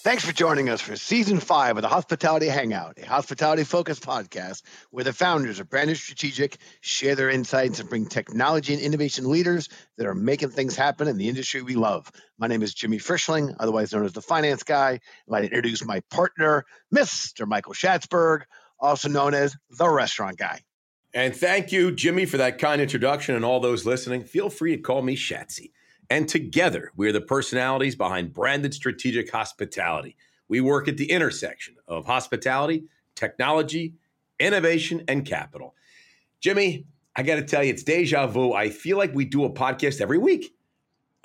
Thanks for joining us for season five of the Hospitality Hangout, a hospitality focused podcast where the founders of Branded Strategic share their insights and bring technology and innovation leaders that are making things happen in the industry we love. My name is Jimmy Frischling, otherwise known as the finance guy. I'd like to introduce my partner, Mr. Michael Schatzberg, also known as the restaurant guy. And thank you, Jimmy, for that kind introduction and all those listening. Feel free to call me Shatsy. And together, we're the personalities behind Branded Strategic Hospitality. We work at the intersection of hospitality, technology, innovation, and capital. Jimmy, I got to tell you, it's deja vu. I feel like we do a podcast every week.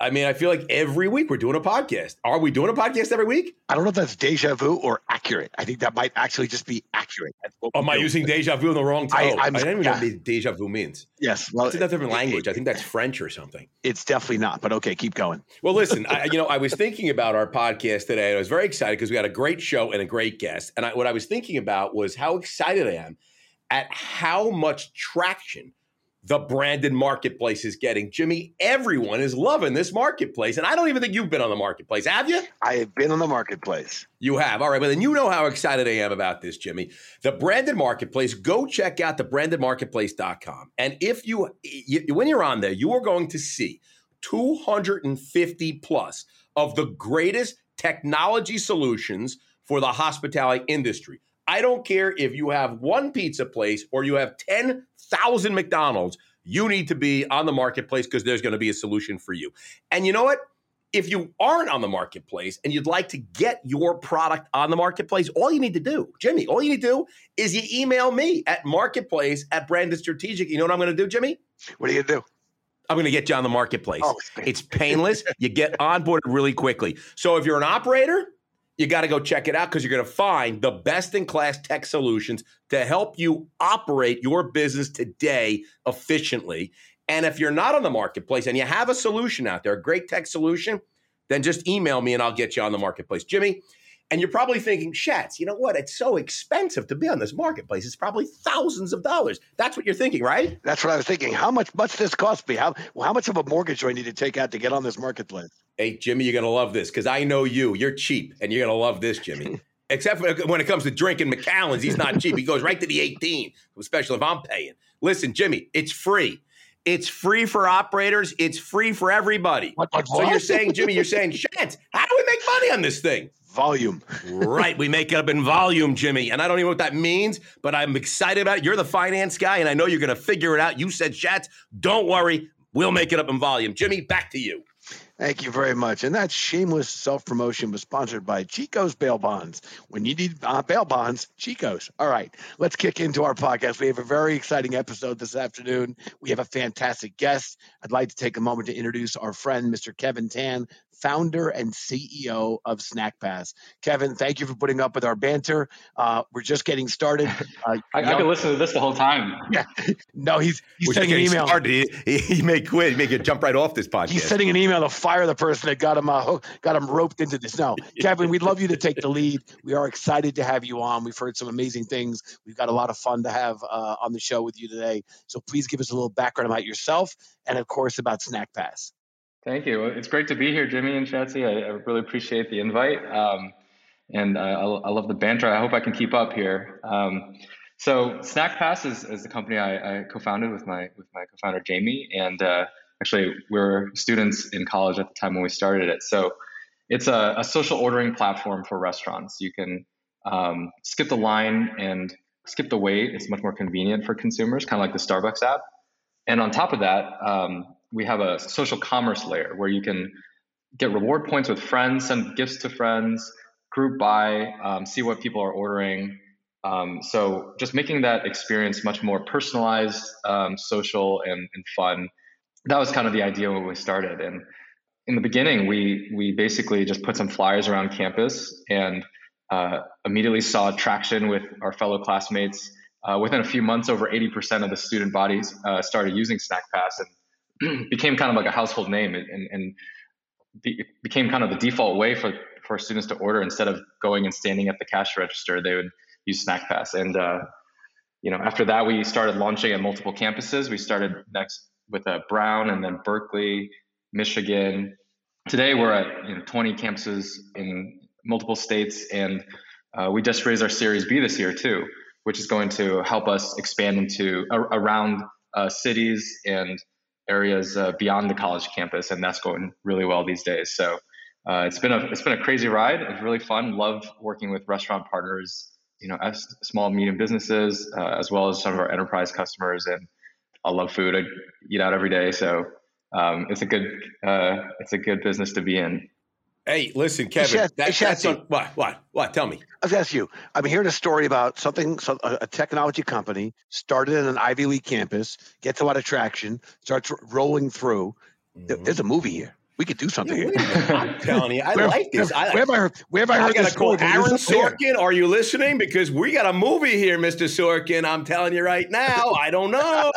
I mean, I feel like every week we're doing a podcast. Are we doing a podcast every week? I don't know if that's deja vu or accurate. I think that might actually just be accurate. Am I using deja vu in the wrong tone? I, I'm, I don't even yeah. know what deja vu means. Yes. Well, it's a different language. It, I think that's French or something. It's definitely not, but okay, keep going. Well, listen, I, you know, I was thinking about our podcast today. and I was very excited because we had a great show and a great guest. And I, what I was thinking about was how excited I am at how much traction – the branded marketplace is getting. Jimmy, everyone is loving this marketplace. And I don't even think you've been on the marketplace, have you? I have been on the marketplace. You have. All right. Well, then you know how excited I am about this, Jimmy. The branded marketplace, go check out the brandedmarketplace.com. And if you, you when you're on there, you are going to see 250 plus of the greatest technology solutions for the hospitality industry. I don't care if you have one pizza place or you have 10,000 McDonald's, you need to be on the marketplace because there's going to be a solution for you. And you know what? If you aren't on the marketplace and you'd like to get your product on the marketplace, all you need to do, Jimmy, all you need to do is you email me at marketplace at Branded Strategic. You know what I'm going to do, Jimmy? What are you going to do? I'm going to get you on the marketplace. Oh, it's painless. you get onboarded really quickly. So if you're an operator, you got to go check it out because you're going to find the best in class tech solutions to help you operate your business today efficiently. And if you're not on the marketplace and you have a solution out there, a great tech solution, then just email me and I'll get you on the marketplace. Jimmy, and you're probably thinking, Shats, you know what? It's so expensive to be on this marketplace. It's probably thousands of dollars. That's what you're thinking, right? That's what I was thinking. How much must this cost me? How how much of a mortgage do I need to take out to get on this marketplace? Hey, Jimmy, you're gonna love this because I know you. You're cheap, and you're gonna love this, Jimmy. Except for when it comes to drinking Macallan's, he's not cheap. He goes right to the 18, especially if I'm paying. Listen, Jimmy, it's free. It's free for operators. It's free for everybody. What, what, what? So you're saying, Jimmy, you're saying, Shats, how do we make money on this thing? volume. right. We make it up in volume, Jimmy. And I don't even know what that means, but I'm excited about it. You're the finance guy, and I know you're going to figure it out. You said, Shats, don't worry. We'll make it up in volume. Jimmy, back to you. Thank you very much. And that shameless self promotion was sponsored by Chico's Bail Bonds. When you need uh, bail bonds, Chico's. All right, let's kick into our podcast. We have a very exciting episode this afternoon. We have a fantastic guest. I'd like to take a moment to introduce our friend, Mr. Kevin Tan, founder and CEO of Snackpass. Kevin, thank you for putting up with our banter. Uh, we're just getting started. Uh, I, I can listen to this the whole time. Yeah. No, he's he's we're sending an email. Started. He, he, may quit. He may get jump right off this podcast. He's sending an email to fire the person that got him uh, got him roped into this. No, Kevin, we'd love you to take the lead. We are excited to have you on. We've heard some amazing things. We've got a lot of fun to have uh, on the show with you today. So please give us a little background about yourself and, of course, about Snack Pass. Thank you. It's great to be here, Jimmy and Shatsy. I, I really appreciate the invite. Um, and I, I, love the banter. I hope I can keep up here. Um, so Snackpass is, is the company I, I, co-founded with my with my co-founder Jamie, and uh, actually we are students in college at the time when we started it. So it's a, a social ordering platform for restaurants. You can um, skip the line and skip the wait. It's much more convenient for consumers, kind of like the Starbucks app. And on top of that, um, we have a social commerce layer where you can get reward points with friends, send gifts to friends, group buy, um, see what people are ordering. Um, so just making that experience much more personalized, um, social, and, and fun. That was kind of the idea when we started. And in the beginning, we we basically just put some flyers around campus and uh, immediately saw traction with our fellow classmates. Uh, within a few months, over 80% of the student bodies uh, started using Snack Pass, and became kind of like a household name and, and be, became kind of the default way for, for students to order instead of going and standing at the cash register they would use snackpass and uh, you know after that we started launching at multiple campuses we started next with uh, brown and then berkeley michigan today we're at you know, 20 campuses in multiple states, and uh, we just raised our Series B this year too, which is going to help us expand into around uh, cities and areas uh, beyond the college campus, and that's going really well these days. So uh, it's been a it's been a crazy ride. It's really fun. Love working with restaurant partners, you know, small medium businesses, as well as some of our enterprise customers. And I love food. I eat out every day, so um, it's a good uh, it's a good business to be in. Hey, listen, Kevin. Hey, that, hey, that's on, what? What? What? Tell me. I was asking you. I'm hearing a story about something, some, a technology company started in an Ivy League campus, gets a lot of traction, starts rolling through. Mm-hmm. There's a movie here. We could do something here. I'm telling you, I where, like this. Where, I, where have I heard? Where have I heard I gotta call Aaron Sorkin. Are you listening? Because we got a movie here, Mr. Sorkin. I'm telling you right now. I don't know,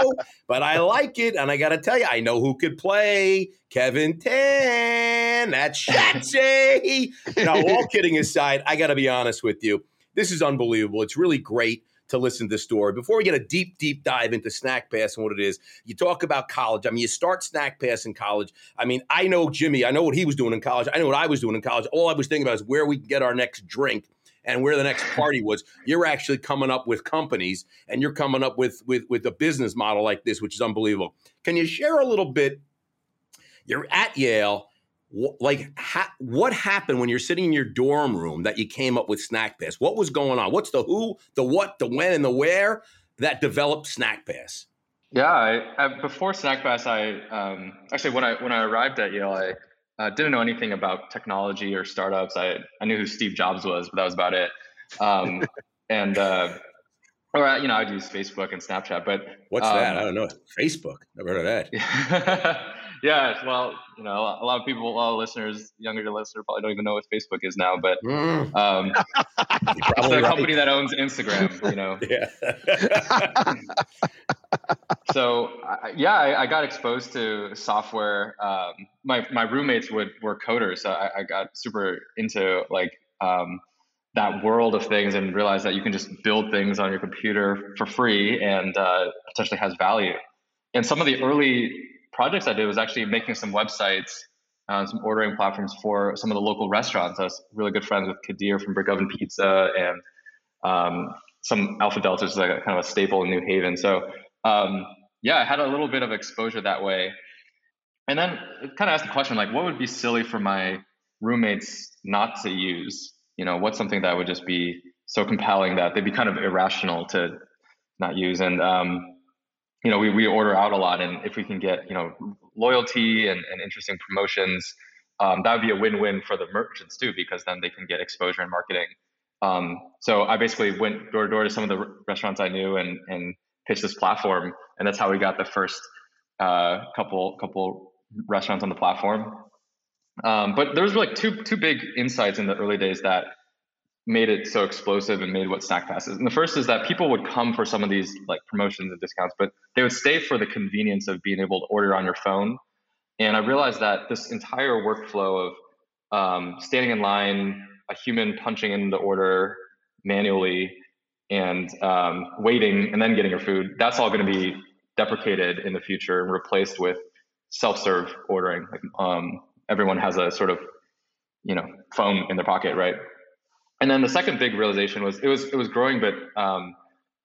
but I like it, and I got to tell you, I know who could play Kevin Tan. That's Shatsy. now, all kidding aside, I got to be honest with you. This is unbelievable. It's really great to listen to the story. Before we get a deep, deep dive into Snackpass and what it is, you talk about college. I mean, you start Snackpass in college. I mean, I know Jimmy. I know what he was doing in college. I know what I was doing in college. All I was thinking about is where we can get our next drink and where the next party was. You're actually coming up with companies and you're coming up with with with a business model like this, which is unbelievable. Can you share a little bit? You're at Yale like ha- what happened when you're sitting in your dorm room that you came up with snackpass what was going on? What's the who the what the when and the where that developed snackpass yeah I, I, before snackpass i um, actually when i when i arrived at yale i uh, didn't know anything about technology or startups. I i knew who steve jobs was but that was about it. Um, and uh, or uh, you know i'd use facebook and snapchat but what's um, that i don't know. Facebook. Never heard of that yeah, well, you know, a lot of people, a lot of listeners, younger listeners, probably don't even know what Facebook is now. But mm. um, it's the right. company that owns Instagram. You know. Yeah. so yeah, I, I, got exposed to software. Um, my my roommates would were coders, so I, I got super into like. Um, that world of things and realize that you can just build things on your computer for free and uh, potentially has value. And some of the early projects I did was actually making some websites, uh, some ordering platforms for some of the local restaurants. I was really good friends with Kadir from Brick Oven Pizza and um, some Alpha Delta which is like a, kind of a staple in New Haven. So um, yeah, I had a little bit of exposure that way. And then kind of asked the question like, what would be silly for my roommates not to use? You know, what's something that would just be so compelling that they'd be kind of irrational to not use? And um, you know, we, we order out a lot, and if we can get you know loyalty and, and interesting promotions, um, that would be a win-win for the merchants too, because then they can get exposure and marketing. Um, so I basically went door to door to some of the restaurants I knew and and pitched this platform, and that's how we got the first uh, couple couple restaurants on the platform. Um, but there was like two two big insights in the early days that made it so explosive and made what Snackpass is. And the first is that people would come for some of these like promotions and discounts, but they would stay for the convenience of being able to order on your phone. And I realized that this entire workflow of um, standing in line, a human punching in the order manually, and um, waiting, and then getting your food, that's all going to be deprecated in the future and replaced with self-serve ordering. Like, um, everyone has a sort of you know phone in their pocket, right? And then the second big realization was it was it was growing, but um,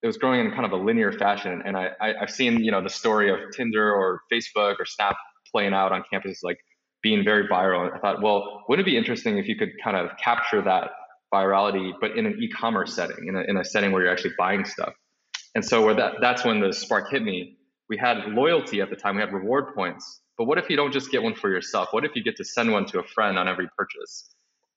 it was growing in kind of a linear fashion. And I, I have seen you know the story of Tinder or Facebook or Snap playing out on campuses like being very viral. And I thought, well, wouldn't it be interesting if you could kind of capture that virality, but in an e-commerce setting, in a, in a setting where you're actually buying stuff. And so where that that's when the spark hit me. We had loyalty at the time. We had reward points. But what if you don't just get one for yourself? What if you get to send one to a friend on every purchase?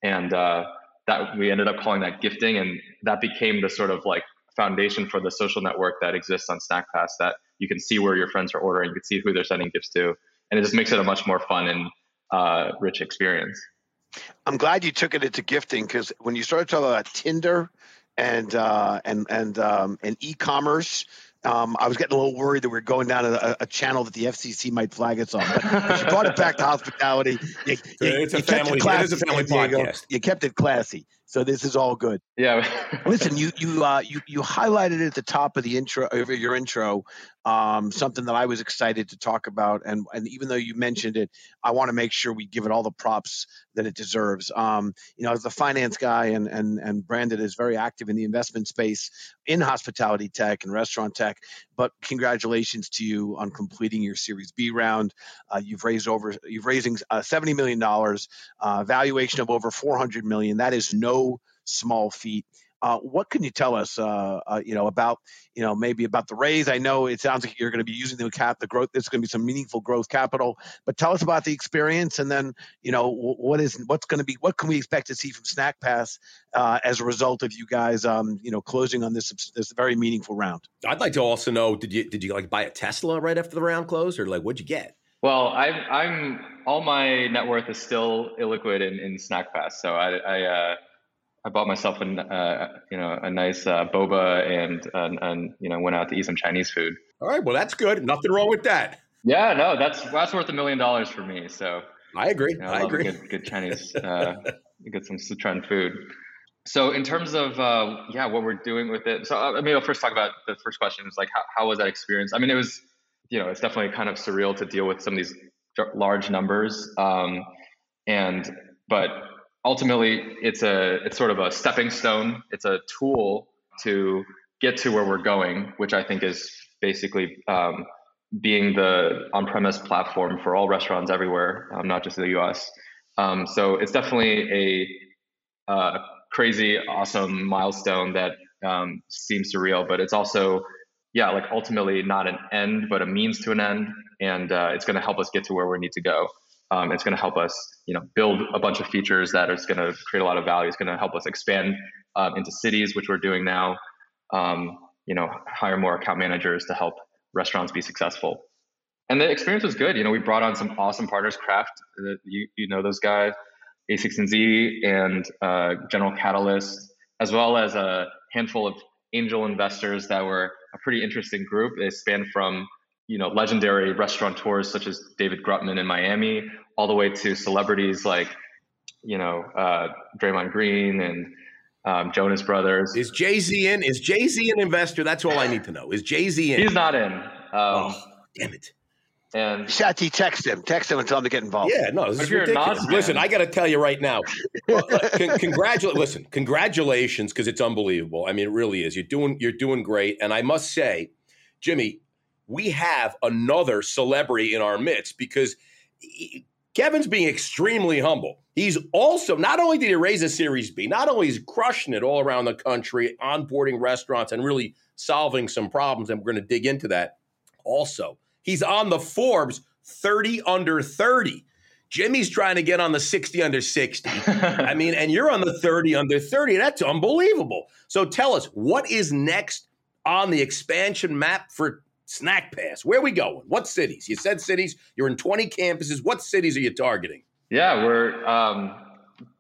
And uh, that we ended up calling that gifting and that became the sort of like foundation for the social network that exists on snackpass that you can see where your friends are ordering you can see who they're sending gifts to and it just makes it a much more fun and uh, rich experience. I'm glad you took it into gifting because when you started talking about tinder and uh, and and um, and e-commerce um, I was getting a little worried that we are going down a, a, channel that the FCC might flag us on. But, you brought it back to hospitality. You, you, it's, a family, it, it is a family podcast. You kept it classy. So this is all good. Yeah. Listen, you you uh, you you highlighted at the top of the intro over your intro um, something that I was excited to talk about, and and even though you mentioned it, I want to make sure we give it all the props that it deserves. Um, you know, as a finance guy, and and and Branded is very active in the investment space in hospitality tech and restaurant tech. But congratulations to you on completing your Series B round. Uh, you've raised over you've raising uh, seventy million dollars, uh, valuation of over four hundred million. That is no small feat. Uh, what can you tell us, uh, uh, you know, about, you know, maybe about the raise? I know it sounds like you're going to be using the cap, the growth. There's going to be some meaningful growth capital, but tell us about the experience, and then, you know, what is what's going to be, what can we expect to see from Snackpass uh, as a result of you guys, um, you know, closing on this this very meaningful round? I'd like to also know, did you did you like buy a Tesla right after the round closed, or like what'd you get? Well, I'm, I'm all my net worth is still illiquid in, in Snackpass, so I, I uh, I bought myself a uh, you know a nice uh, boba and, and and you know went out to eat some Chinese food. All right, well that's good. Nothing wrong with that. Yeah, no, that's that's worth a million dollars for me. So I agree. You know, I, I agree. Good, good Chinese, uh, get some Sichuan food. So in terms of uh, yeah, what we're doing with it. So I mean, I'll first talk about the first question. Is like how how was that experience? I mean, it was you know it's definitely kind of surreal to deal with some of these large numbers, um, and but ultimately it's a it's sort of a stepping stone. It's a tool to get to where we're going which i think is basically um, being the on-premise platform for all restaurants everywhere um, not just in the us um, so it's definitely a uh, crazy awesome milestone that um, seems surreal but it's also yeah like ultimately not an end but a means to an end. And uh, it's going to help us get to where we need to go um, it's going to help us, you know, build a bunch of features that is going to create a lot of value. It's going to help us expand um, into cities, which we're doing now. Um, you know, hire more account managers to help restaurants be successful. And the experience was good. You know, we brought on some awesome partners, Craft. You you know those guys, A16Z and uh, General Catalyst, as well as a handful of angel investors that were a pretty interesting group. They span from you know legendary restaurateurs such as David Grutman in Miami, all the way to celebrities like you know uh, Draymond Green and um, Jonas Brothers. Is Jay Z in? Is Jay Z an investor? That's all I need to know. Is Jay Z in? He's not in. Um, oh, damn it. And Shatsy, text him. Text him and tell him to get involved. Yeah, no, this is ridiculous. Listen, I got to tell you right now. con- congratulate. Listen, congratulations because it's unbelievable. I mean, it really is. You're doing you're doing great, and I must say, Jimmy, we have another celebrity in our midst because Kevin's being extremely humble. He's also not only did he raise a Series B, not only is crushing it all around the country, onboarding restaurants and really solving some problems, and we're going to dig into that. Also, he's on the Forbes 30 under 30. Jimmy's trying to get on the 60 under 60. I mean, and you're on the 30 under 30. That's unbelievable. So tell us, what is next on the expansion map for Snack Pass. Where are we going? What cities? You said cities. You're in 20 campuses. What cities are you targeting? Yeah, we're um,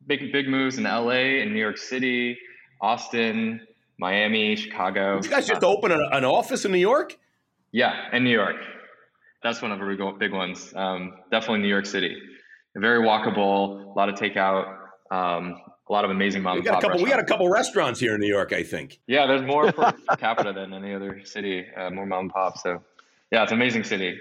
big big moves in LA and New York City, Austin, Miami, Chicago. Did you guys just uh, open an office in New York? Yeah, in New York. That's one of our big ones. Um, definitely New York City. Very walkable, a lot of takeout. Um, a lot of amazing mom. We got a couple. We got a couple restaurants here in New York, I think. Yeah, there's more per capita than any other city. Uh, more mom and pop. So, yeah, it's an amazing city.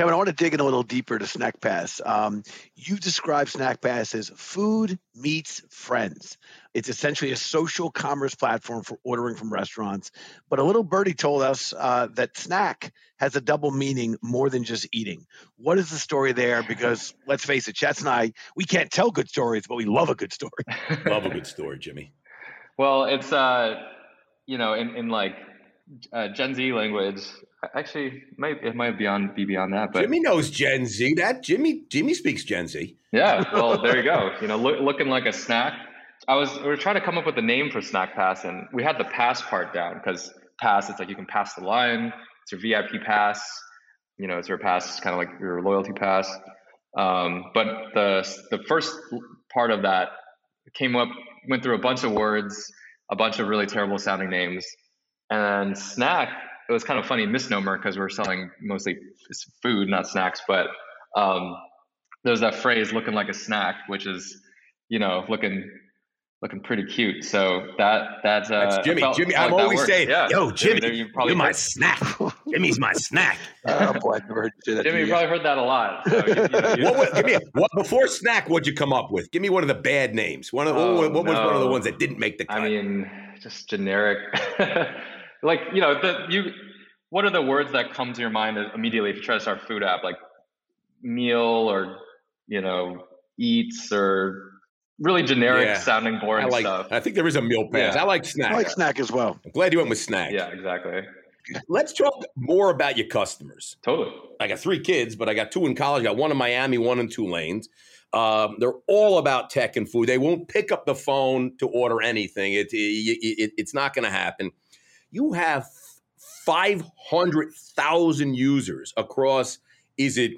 Kevin, I want to dig in a little deeper to Snackpass. Um, you describe Snackpass as food meets friends. It's essentially a social commerce platform for ordering from restaurants. But a little birdie told us uh, that snack has a double meaning more than just eating. What is the story there? Because let's face it, Shats and I, we can't tell good stories, but we love a good story. love a good story, Jimmy. Well, it's uh, you know, in in like uh, Gen Z language, actually, might it might be on be beyond that. But Jimmy knows Gen Z. That Jimmy Jimmy speaks Gen Z. Yeah, well, there you go. You know, look, looking like a snack. I was we were trying to come up with a name for Snackpass, and we had the pass part down because pass it's like you can pass the line. It's your VIP pass. You know, it's your pass, It's kind of like your loyalty pass. Um, but the the first part of that came up, went through a bunch of words, a bunch of really terrible sounding names, and snack it was kind of funny misnomer because we're selling mostly food, not snacks. But um, there's that phrase "looking like a snack," which is you know looking looking pretty cute. So that that's, uh, that's Jimmy. Jimmy, I'm like always saying, yeah. "Yo, Jimmy, Jimmy, you are my snack. Jimmy's my snack." oh boy, I've heard you that. Jimmy, you probably heard that a lot. So you, you know, what, give me a, what before snack. What'd you come up with? Give me one of the bad names. One of oh, what, what no. was one of the ones that didn't make the cut? I mean, just generic. like you know, the you. What are the words that come to your mind immediately if you try to start food app? Like meal or you know eats or really generic yeah. sounding boring I like, stuff. I think there is a meal pass. Yeah. I like snack. I like snack as well. I'm glad you went with snack. Yeah, exactly. Let's talk more about your customers. Totally. I got three kids, but I got two in college. I got one in Miami, one in Tulane. Um, they're all about tech and food. They won't pick up the phone to order anything. It, it, it it's not going to happen. You have 500,000 users across, is it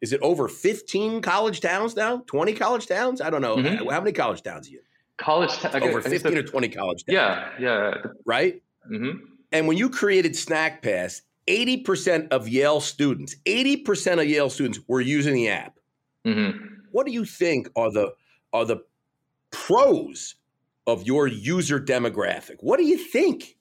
is it over 15 college towns now? 20 college towns? I don't know. Mm-hmm. How many college towns are you? College t- over 15 or 20 college towns. Yeah, yeah. Right? Mm-hmm. And when you created Snackpass, 80% of Yale students, 80% of Yale students were using the app. Mm-hmm. What do you think are the are the pros of your user demographic? What do you think?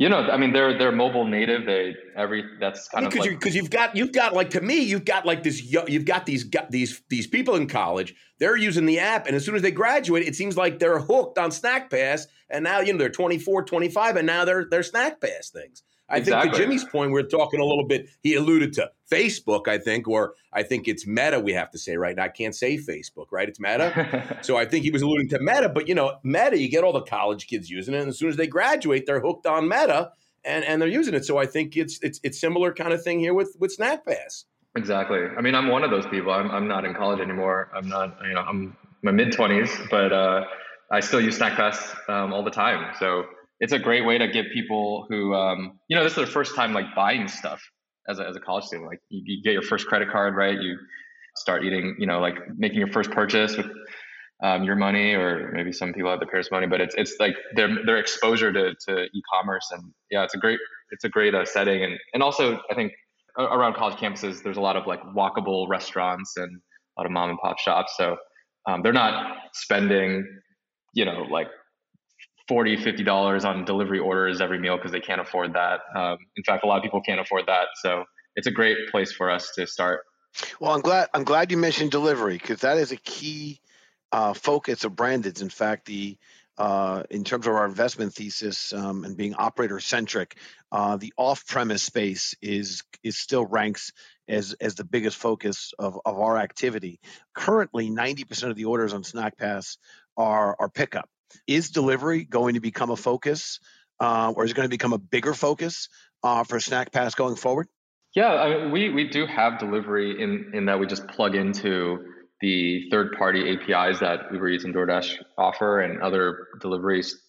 You know, I mean, they're they're mobile native. They every that's kind of because like, you've got you've got like to me you've got like this you've got these got these these people in college. They're using the app, and as soon as they graduate, it seems like they're hooked on Snackpass, and now you know they're 24, 25, and now they're they're Snackpass things. I exactly. think to Jimmy's point, we are talking a little bit. He alluded to Facebook, I think, or I think it's Meta. We have to say right now. I can't say Facebook, right? It's Meta. so I think he was alluding to Meta. But you know, Meta, you get all the college kids using it, and as soon as they graduate, they're hooked on Meta, and and they're using it. So I think it's it's it's similar kind of thing here with with Snackpass. Exactly. I mean, I'm one of those people. I'm I'm not in college anymore. I'm not. You know, I'm my mid twenties, but uh, I still use Snackpass um, all the time. So it's a great way to get people who um, you know this is their first time like buying stuff as a, as a college student. Like you, you, get your first credit card right? You start eating you know like making your first purchase with um, your money or maybe some people have their parents money but it's it's like their their exposure to, to e-commerce and yeah it's a great it's a great uh, setting. And and also i think around college campuses there's a lot of like walkable restaurants and a lot of mom and pop shops. So um, they're not spending you know like 40 50 dollars on delivery orders every meal because they can't afford that um, in fact a lot of people can't afford that so it's a great place for us to start well i'm glad i'm glad you mentioned delivery because that is a key uh, focus of Branded's in fact the uh, in terms of our investment thesis um, and being operator centric, uh, the off-premise space is is still ranks as as the biggest focus of, of our activity. Currently, 90% of the orders on SnackPass are are pickup. Is delivery going to become a focus, uh, or is it going to become a bigger focus uh, for Snackpass going forward? Yeah, I mean, we we do have delivery in in that we just plug into the third party APIs that Uber Eats and DoorDash offer and other deliveries.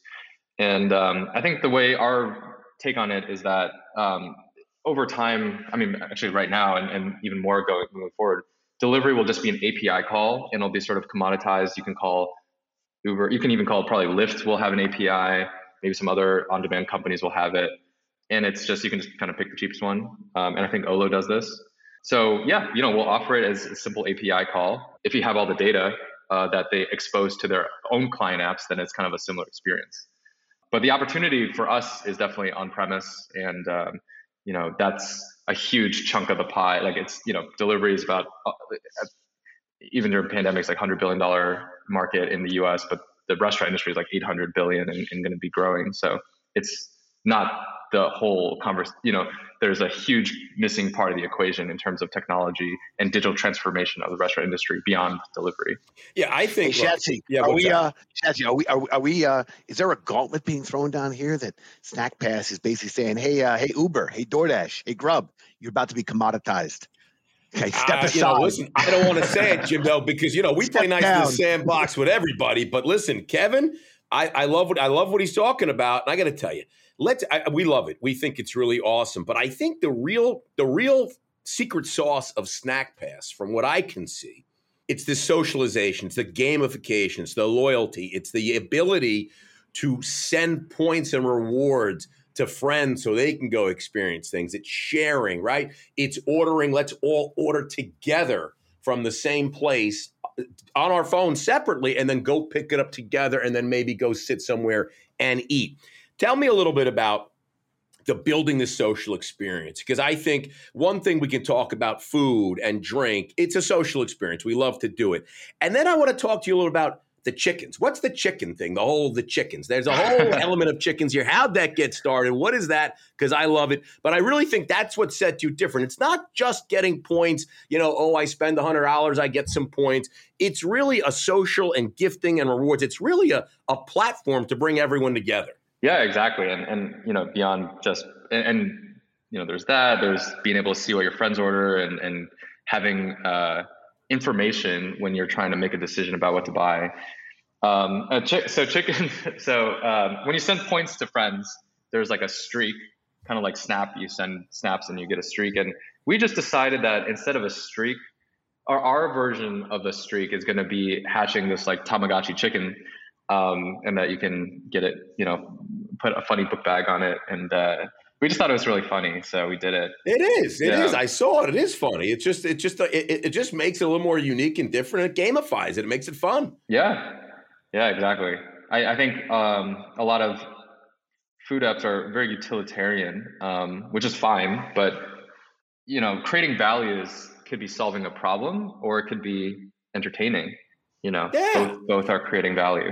And um, I think the way our take on it is that um, over time, I mean, actually right now and, and even more going moving forward, delivery will just be an API call and it'll be sort of commoditized. You can call Uber, you can even call it probably Lyft will have an API. Maybe some other on-demand companies will have it, and it's just you can just kind of pick the cheapest one. Um, and I think Olo does this. So yeah, you know, we'll offer it as a simple API call. If you have all the data uh, that they expose to their own client apps, then it's kind of a similar experience. But the opportunity for us is definitely on premise, and um, you know that's a huge chunk of the pie. Like it's you know delivery is about uh, even during pandemics like hundred billion dollar market in the U.S., but the restaurant industry is like 800 billion and, and going to be growing. So it's not the whole converse. You know, there's a huge missing part of the equation in terms of technology and digital transformation of the restaurant industry beyond delivery. Yeah, I think. Hey, Shatsy, yeah, are we, uh, Shatsy, are we? Are we? Are we? Uh, is there a gauntlet being thrown down here that Snackpass is basically saying, "Hey, uh, hey Uber, hey DoorDash, hey Grub, you're about to be commoditized." Okay, step uh, aside. You know, listen, I don't want to say it, Jim, though, because you know we play nice down. in the sandbox with everybody. But listen, Kevin, I, I love what I love what he's talking about. And I got to tell you, let's I, we love it. We think it's really awesome. But I think the real the real secret sauce of Snackpass, from what I can see, it's the socialization, it's the gamification, it's the loyalty, it's the ability to send points and rewards to friends so they can go experience things. It's sharing, right? It's ordering. Let's all order together from the same place uh, on our phone separately and then go pick it up together and then maybe go sit somewhere and eat. Tell me a little bit about the building the social experience because I think one thing we can talk about food and drink, it's a social experience. We love to do it. And then I want to talk to you a little about the chickens. What's the chicken thing? The whole the chickens. There's a whole element of chickens here. How'd that get started? What is that? Because I love it. But I really think that's what set you different. It's not just getting points, you know, oh, I spend a hundred dollars, I get some points. It's really a social and gifting and rewards. It's really a, a platform to bring everyone together. Yeah, exactly. And and you know, beyond just and, and you know, there's that, there's being able to see what your friends order and and having uh information when you're trying to make a decision about what to buy. Um, so chicken. So um, when you send points to friends, there's like a streak, kind of like Snap. You send snaps and you get a streak. And we just decided that instead of a streak, our, our version of the streak is going to be hatching this like Tamagotchi chicken, um, and that you can get it. You know, put a funny book bag on it and uh, we just thought it was really funny, so we did it. It is. It yeah. is. I saw it. It is funny. It's just. It just. It, it just makes it a little more unique and different. It gamifies it. It makes it fun. Yeah. Yeah. Exactly. I, I think um, a lot of food apps are very utilitarian, um, which is fine. But you know, creating values could be solving a problem, or it could be entertaining. You know, yeah. both, both are creating value.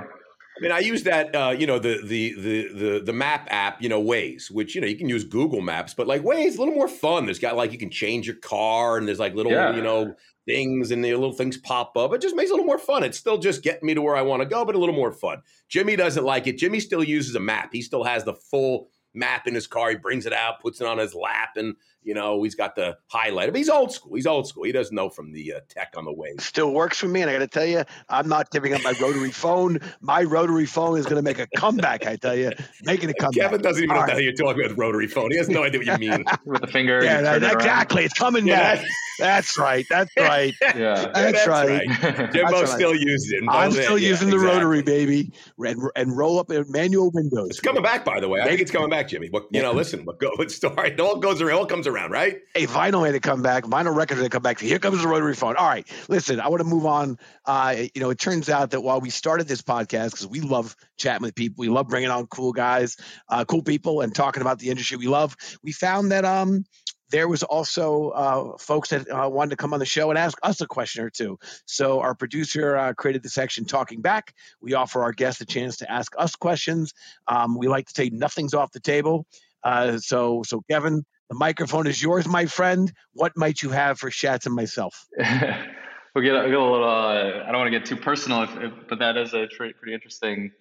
I mean, I use that, uh, you know, the, the the the the map app, you know, Waze, which you know you can use Google Maps, but like Waze, a little more fun. There's got like you can change your car, and there's like little, yeah. you know, things, and the little things pop up. It just makes it a little more fun. It's still just getting me to where I want to go, but a little more fun. Jimmy doesn't like it. Jimmy still uses a map. He still has the full map in his car. He brings it out, puts it on his lap, and you know he's got the highlighter. But he's old school. He's old school. He doesn't know from the uh, tech on the way. Still works for me, and I got to tell you, I'm not giving up my rotary phone. My rotary phone is going to make a comeback. I tell you, making a comeback. Kevin doesn't even All know right. you're talking about rotary phone. He has no idea what you mean with the finger. Yeah, that, exactly. It's coming yeah, back. That's right. That's right. Yeah, that's, that's right. right. Jimbo right. still uses it. I'm still it. using yeah, the exactly. rotary, baby, and, and roll up manual windows. It's coming back, by the way. I think it's coming back, Jimmy. But you know, listen, but go. It's all right. It all goes around. It all comes around, right? Hey, vinyl had to come back. Vinyl records had to come back. Here comes the rotary phone. All right, listen. I want to move on. Uh, you know, it turns out that while we started this podcast because we love chatting with people, we love bringing on cool guys, uh, cool people, and talking about the industry we love. We found that um there was also uh, folks that uh, wanted to come on the show and ask us a question or two. So our producer uh, created the section "Talking Back." We offer our guests a chance to ask us questions. Um, we like to say nothing's off the table. Uh, so, so Kevin, the microphone is yours, my friend. What might you have for Shats and myself? we'll get, a, get a little. Uh, I don't want to get too personal, if, if, but that is a pretty interesting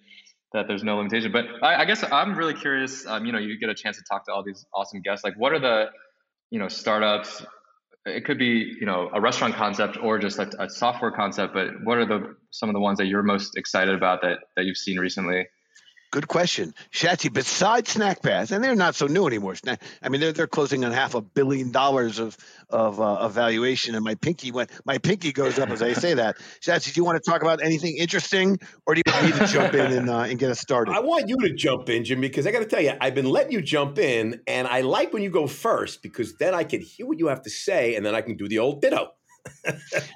that there's no limitation. But I, I guess I'm really curious. Um, you know, you get a chance to talk to all these awesome guests. Like, what are the you know startups it could be you know a restaurant concept or just a, software concept but what are the some of the ones that you're most excited about that that you've seen recently Good question, Shatsy. Besides Snackpass, and they're not so new anymore. I mean, they're they're closing on half a billion dollars of of uh, valuation, and my pinky went. My pinky goes up as I say that. Shatsy, do you want to talk about anything interesting, or do you want me to jump in and uh, and get us started? I want you to jump in, Jimmy, because I got to tell you, I've been letting you jump in, and I like when you go first because then I can hear what you have to say, and then I can do the old ditto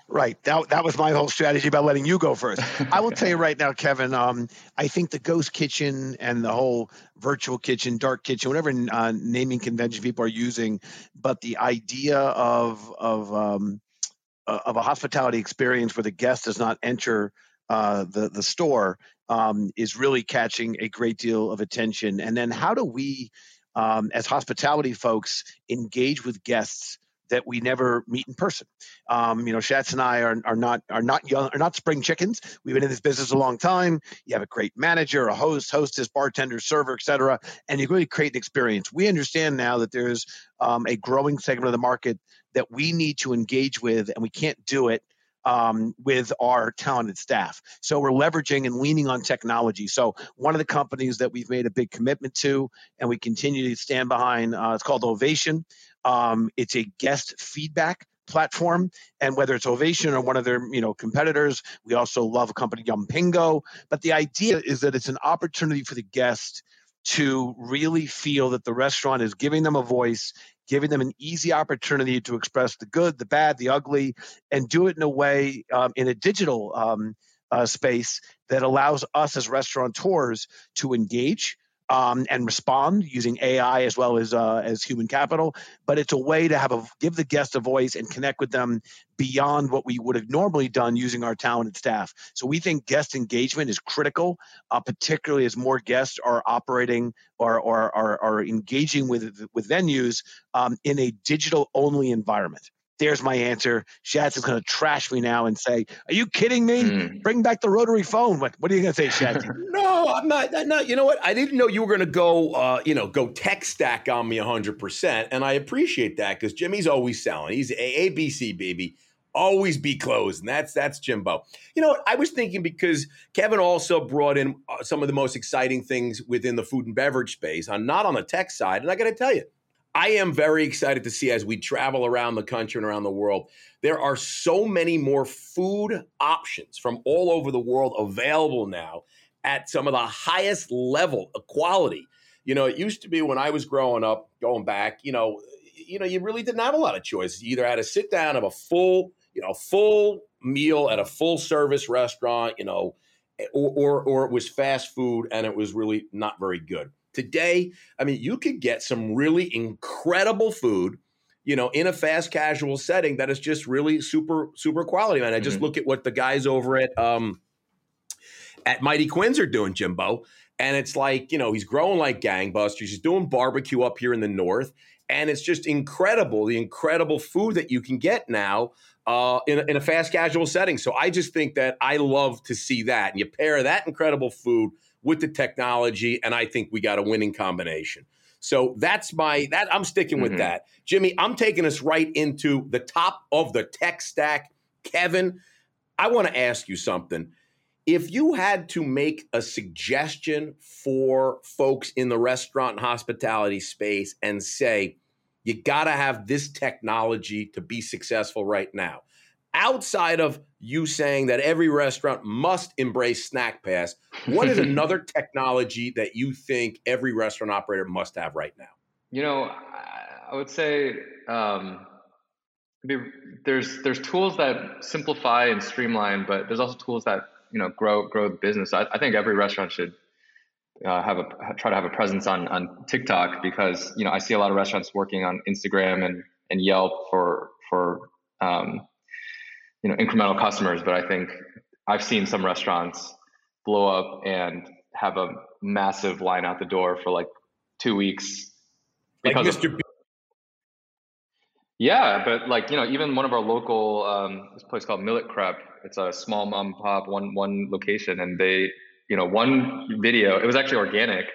right. That, that was my whole strategy about letting you go first. I will tell you right now, Kevin, um, I think the ghost kitchen and the whole virtual kitchen, dark kitchen, whatever uh, naming convention people are using, but the idea of, of, um, uh, of a hospitality experience where the guest does not enter uh, the, the store um, is really catching a great deal of attention. And then how do we, um, as hospitality folks, engage with guests that we never meet in person. Um, you know, Shats and I are, are not are not young are not spring chickens. We've been in this business a long time. You have a great manager, a host, hostess, bartender, server, etc., and you really create an experience. We understand now that there's um, a growing segment of the market that we need to engage with, and we can't do it um, with our talented staff. So we're leveraging and leaning on technology. So one of the companies that we've made a big commitment to, and we continue to stand behind, uh, it's called Ovation. Um, it's a guest feedback platform and whether it's ovation or one of their you know competitors we also love a company yumpingo but the idea is that it's an opportunity for the guest to really feel that the restaurant is giving them a voice giving them an easy opportunity to express the good, the bad, the ugly, and do it in a way um, in a digital um, uh, space that allows us as restaurateurs to engage um, and respond using AI as well as uh, as human capital. But it's a way to have a give the guest a voice and connect with them beyond what we would have normally done using our talented staff. So we think guest engagement is critical, uh, particularly as more guests are operating or are, are engaging with with venues um, in a digital only environment. There's my answer. Schatz is going to trash me now and say, "Are you kidding me? Mm. Bring back the rotary phone." What What are you going to say, Schatz? no, I'm not. I'm not. You know what? I didn't know you were going to go. Uh, you know, go tech stack on me 100, percent and I appreciate that because Jimmy's always selling. He's a ABC baby. Always be closed, and that's that's Jimbo. You know, I was thinking because Kevin also brought in uh, some of the most exciting things within the food and beverage space, on not on the tech side. And I got to tell you, I am very excited to see as we travel around the country and around the world. There are so many more food options from all over the world available now at some of the highest level of quality. You know, it used to be when I was growing up, going back, you know, you know, you really didn't have a lot of choice. You either had to sit down of a full, you know, full meal at a full service restaurant, you know, or, or, or it was fast food and it was really not very good. Today, I mean, you could get some really incredible food, you know, in a fast casual setting that is just really super, super quality, man. I just mm-hmm. look at what the guys over at um at Mighty Quinn's are doing, Jimbo. And it's like, you know, he's growing like gangbusters. He's doing barbecue up here in the north. And it's just incredible, the incredible food that you can get now uh, in, in a fast casual setting. So I just think that I love to see that. And you pair that incredible food with the technology, and I think we got a winning combination. So that's my that I'm sticking with mm-hmm. that. Jimmy, I'm taking us right into the top of the tech stack. Kevin, I want to ask you something. If you had to make a suggestion for folks in the restaurant and hospitality space and say, you got to have this technology to be successful right now, outside of you saying that every restaurant must embrace snackpass what is another technology that you think every restaurant operator must have right now? You know i would say um, there's there's tools that simplify and streamline but there's also tools that you know grow grow the business. I, I think every restaurant should uh, have a try to have a presence on on tiktok because you know i see a lot of restaurants working on instagram and and yelp for for um, you know incremental customers but i think i've seen some restaurants blow up and have a massive line out the door for like two weeks because like Mr. Of, yeah but like you know even one of our local um, this place called Millet Crepe it's a small mom and pop one one location and they you know one video it was actually organic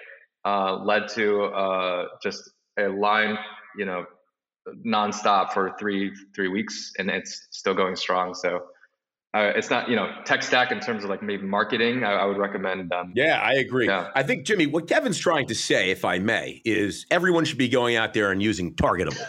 uh, led to uh, just a line you know nonstop for three three weeks, and it's still going strong. So uh, it's not you know tech stack in terms of like maybe marketing. I, I would recommend them. Yeah, I agree. Yeah. I think Jimmy, what Kevin's trying to say, if I may, is everyone should be going out there and using targetable.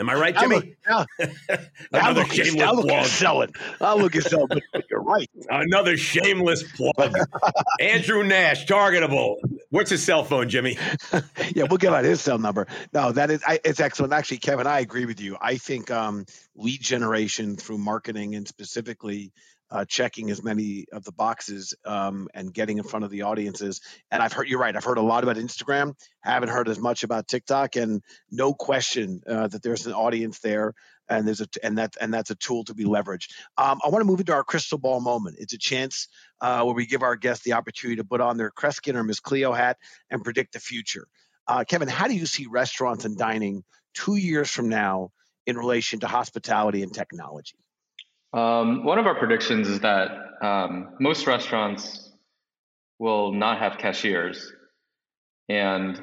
Am I right, Jimmy? Now, Another shameless now look plug. Sell it. I'll look at sell, but you're right. Another shameless plug. Andrew Nash, targetable. What's his cell phone, Jimmy? yeah, we'll give out his cell number. No, that is I, it's excellent. Actually, Kevin, I agree with you. I think um, lead generation through marketing and specifically uh, checking as many of the boxes um, and getting in front of the audiences. And I've heard you're right. I've heard a lot about Instagram. Haven't heard as much about TikTok. And no question uh, that there's an audience there, and there's a and that and that's a tool to be leveraged. Um, I want to move into our crystal ball moment. It's a chance uh, where we give our guests the opportunity to put on their Kreskin or Miss Cleo hat and predict the future. Uh, Kevin, how do you see restaurants and dining two years from now in relation to hospitality and technology? Um, one of our predictions is that um, most restaurants will not have cashiers. And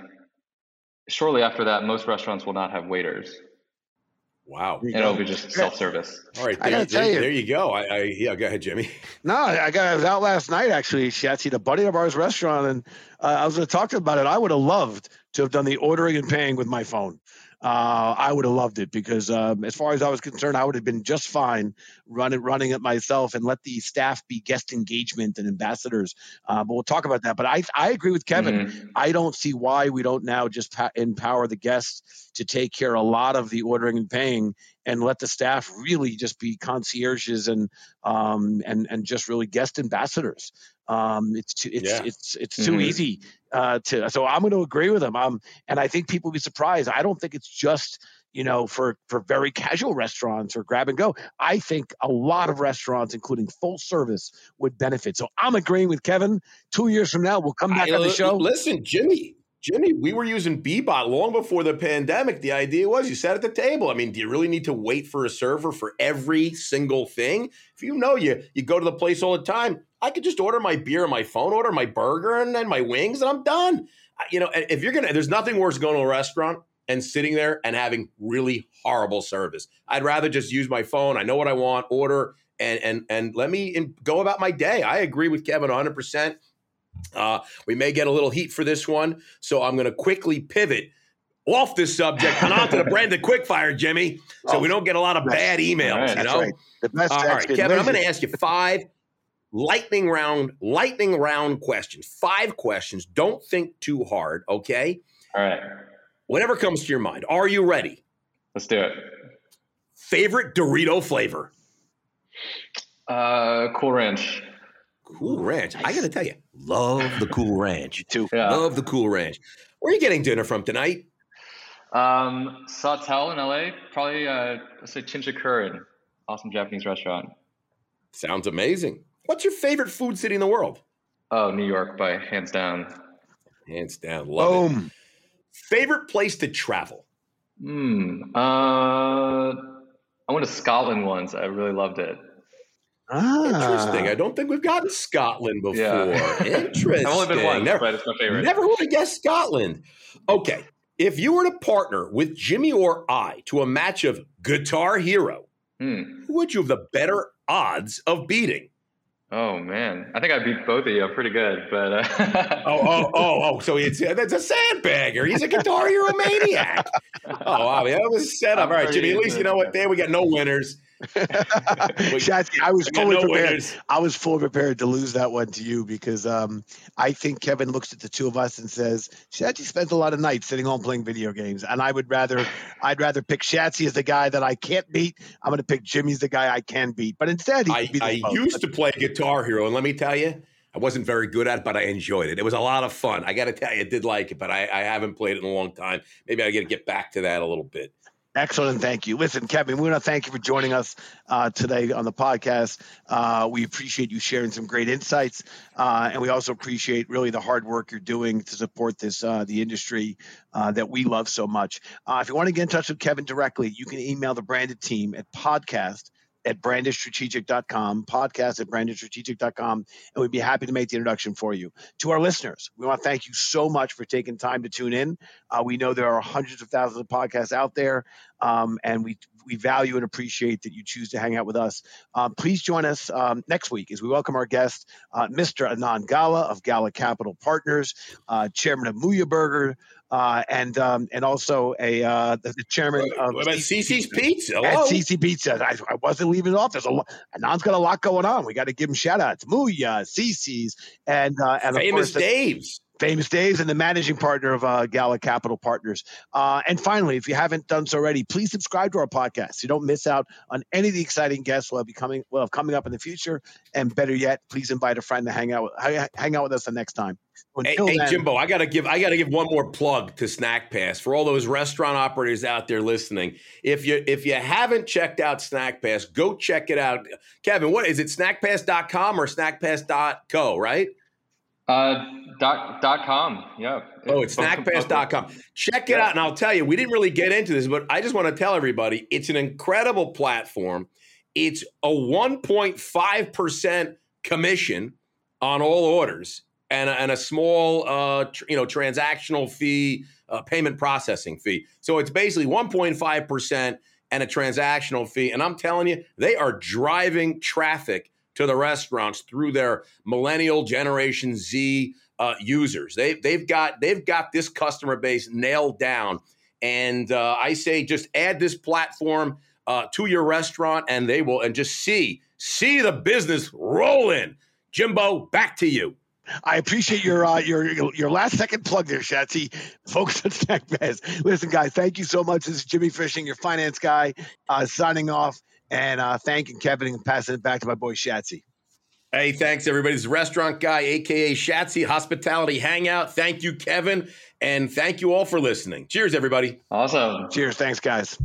shortly after that, most restaurants will not have waiters. Wow. And it'll be just self service. All right. There, I gotta tell you. There you go. I, I, yeah, go ahead, Jimmy. No, I, got, I was out last night actually, Shatsy, a buddy of ours restaurant, and uh, I was going to talk about it. I would have loved to have done the ordering and paying with my phone. Uh, I would have loved it because, um, as far as I was concerned, I would have been just fine running running it myself and let the staff be guest engagement and ambassadors. Uh, but we'll talk about that. But I I agree with Kevin. Mm-hmm. I don't see why we don't now just pa- empower the guests to take care a lot of the ordering and paying and let the staff really just be concierges and um, and and just really guest ambassadors. Um, it's too, it's, yeah. it's it's too mm-hmm. easy uh, to. So I'm going to agree with them. Um, and I think people will be surprised. I don't think it's just you know for for very casual restaurants or grab and go. I think a lot of restaurants, including full service, would benefit. So I'm agreeing with Kevin. Two years from now, we'll come back I, on the show. Listen, Jimmy. Jimmy, we were using Bbot long before the pandemic. The idea was you sat at the table. I mean, do you really need to wait for a server for every single thing? If you know you you go to the place all the time, I could just order my beer on my phone, order my burger and then my wings, and I'm done. You know, if you're gonna, there's nothing worse going to a restaurant and sitting there and having really horrible service. I'd rather just use my phone. I know what I want, order, and and and let me go about my day. I agree with Kevin 100. percent uh, we may get a little heat for this one, so I'm going to quickly pivot off this subject and onto the Branded Quickfire, Jimmy, so oh, we don't get a lot of bad emails. Right, you know, right. the best all right, Kevin, I'm going to ask you five lightning round, lightning round questions. Five questions. Don't think too hard. Okay. All right. Whatever comes to your mind. Are you ready? Let's do it. Favorite Dorito flavor? Uh, Cool Ranch. Cool Ranch. I got to tell you, love the Cool Ranch too. Yeah. Love the Cool Ranch. Where are you getting dinner from tonight? Um, Sawtelle in LA. Probably, uh, let's say Chinchikurin. Awesome Japanese restaurant. Sounds amazing. What's your favorite food city in the world? Oh, New York by hands down. Hands down. Love Boom. it. Favorite place to travel? Hmm. Uh, I went to Scotland once. I really loved it. Ah. Interesting. I don't think we've gotten Scotland before. Yeah. Interesting. I've only been once, never, but it's my favorite. Never would have guessed Scotland. Okay. If you were to partner with Jimmy or I to a match of Guitar Hero, hmm. who would you have the better odds of beating? Oh man, I think I beat both of you pretty good, but uh... oh oh oh oh, so it's that's a sandbagger. He's a guitar hero maniac. Oh wow, that was set up. All right, Jimmy. At least you know what? There we got no winners. Shatsky, I was fully no prepared. Winners. I was fully prepared to lose that one to you because um, I think Kevin looks at the two of us and says Shatsky spends a lot of nights sitting home playing video games, and I would rather I'd rather pick Shatsky as the guy that I can't beat. I'm going to pick Jimmy's the guy I can beat, but instead I, I used to play Guitar Hero, and let me tell you. I wasn't very good at it, but I enjoyed it. It was a lot of fun. I got to tell you, I did like it, but I, I haven't played it in a long time. Maybe I got to get back to that a little bit. Excellent. Thank you. Listen, Kevin, we want to thank you for joining us uh, today on the podcast. Uh, we appreciate you sharing some great insights. Uh, and we also appreciate really the hard work you're doing to support this, uh, the industry uh, that we love so much. Uh, if you want to get in touch with Kevin directly, you can email the branded team at podcast at brandedstrategic.com, podcast at brandedstrategic.com, and we'd be happy to make the introduction for you. To our listeners, we want to thank you so much for taking time to tune in. Uh, we know there are hundreds of thousands of podcasts out there, um, and we we value and appreciate that you choose to hang out with us. Um, please join us um, next week as we welcome our guest, uh, Mr. Anand Gala of Gala Capital Partners, uh, chairman of MOOYAH Burger, uh, and um, and also a uh, the, the chairman of what about CiCi's Pizza. Hello? At CiCi Pizza. I, I, wasn't leaving it off. There's a lot. Anand's got a lot going on. We got to give him shout outs. MOOYAH, CiCi's, and uh, and famous Dave's. Famous Dave's and the managing partner of uh, Gala Capital Partners. Uh, and finally, if you haven't done so already, please subscribe to our podcast so you don't miss out on any of the exciting guests we'll have, coming, we'll coming up in the future. And better yet, please invite a friend to hang out with, hang out with us the next time. Hey, hey, Jimbo, I gotta give I gotta give one more plug to Snackpass for all those restaurant operators out there listening. If you if you haven't checked out Snackpass, go check it out. Kevin, what is it? Snackpass.com or snackpass.co, right? Uh, dot, dot com. Yeah. Oh, it's snackpass.com. Check it yeah. out. And I'll tell you, we didn't really get into this, but I just want to tell everybody it's an incredible platform. It's a 1.5% commission on all orders and a, and a small, uh, tr- you know, transactional fee, uh, payment processing fee. So it's basically 1.5% and a transactional fee. And I'm telling you, they are driving traffic to the restaurants through their millennial generation Z uh, users. They they've got they've got this customer base nailed down. And uh, I say just add this platform uh, to your restaurant, and they will, and just see see the business roll in. Jimbo, back to you. I appreciate your uh, your your last second plug there, Shatsy. Focus on Snackpass. Listen, guys, thank you so much. This is Jimmy Frischling, your finance guy, uh, signing off and uh, thanking Kevin and passing it back to my boy Shatsy. Hey, thanks everybody. This is Restaurant Guy, aka Shatsy Hospitality Hangout. Thank you, Kevin, and thank you all for listening. Cheers, everybody. Awesome. Cheers. Thanks, guys.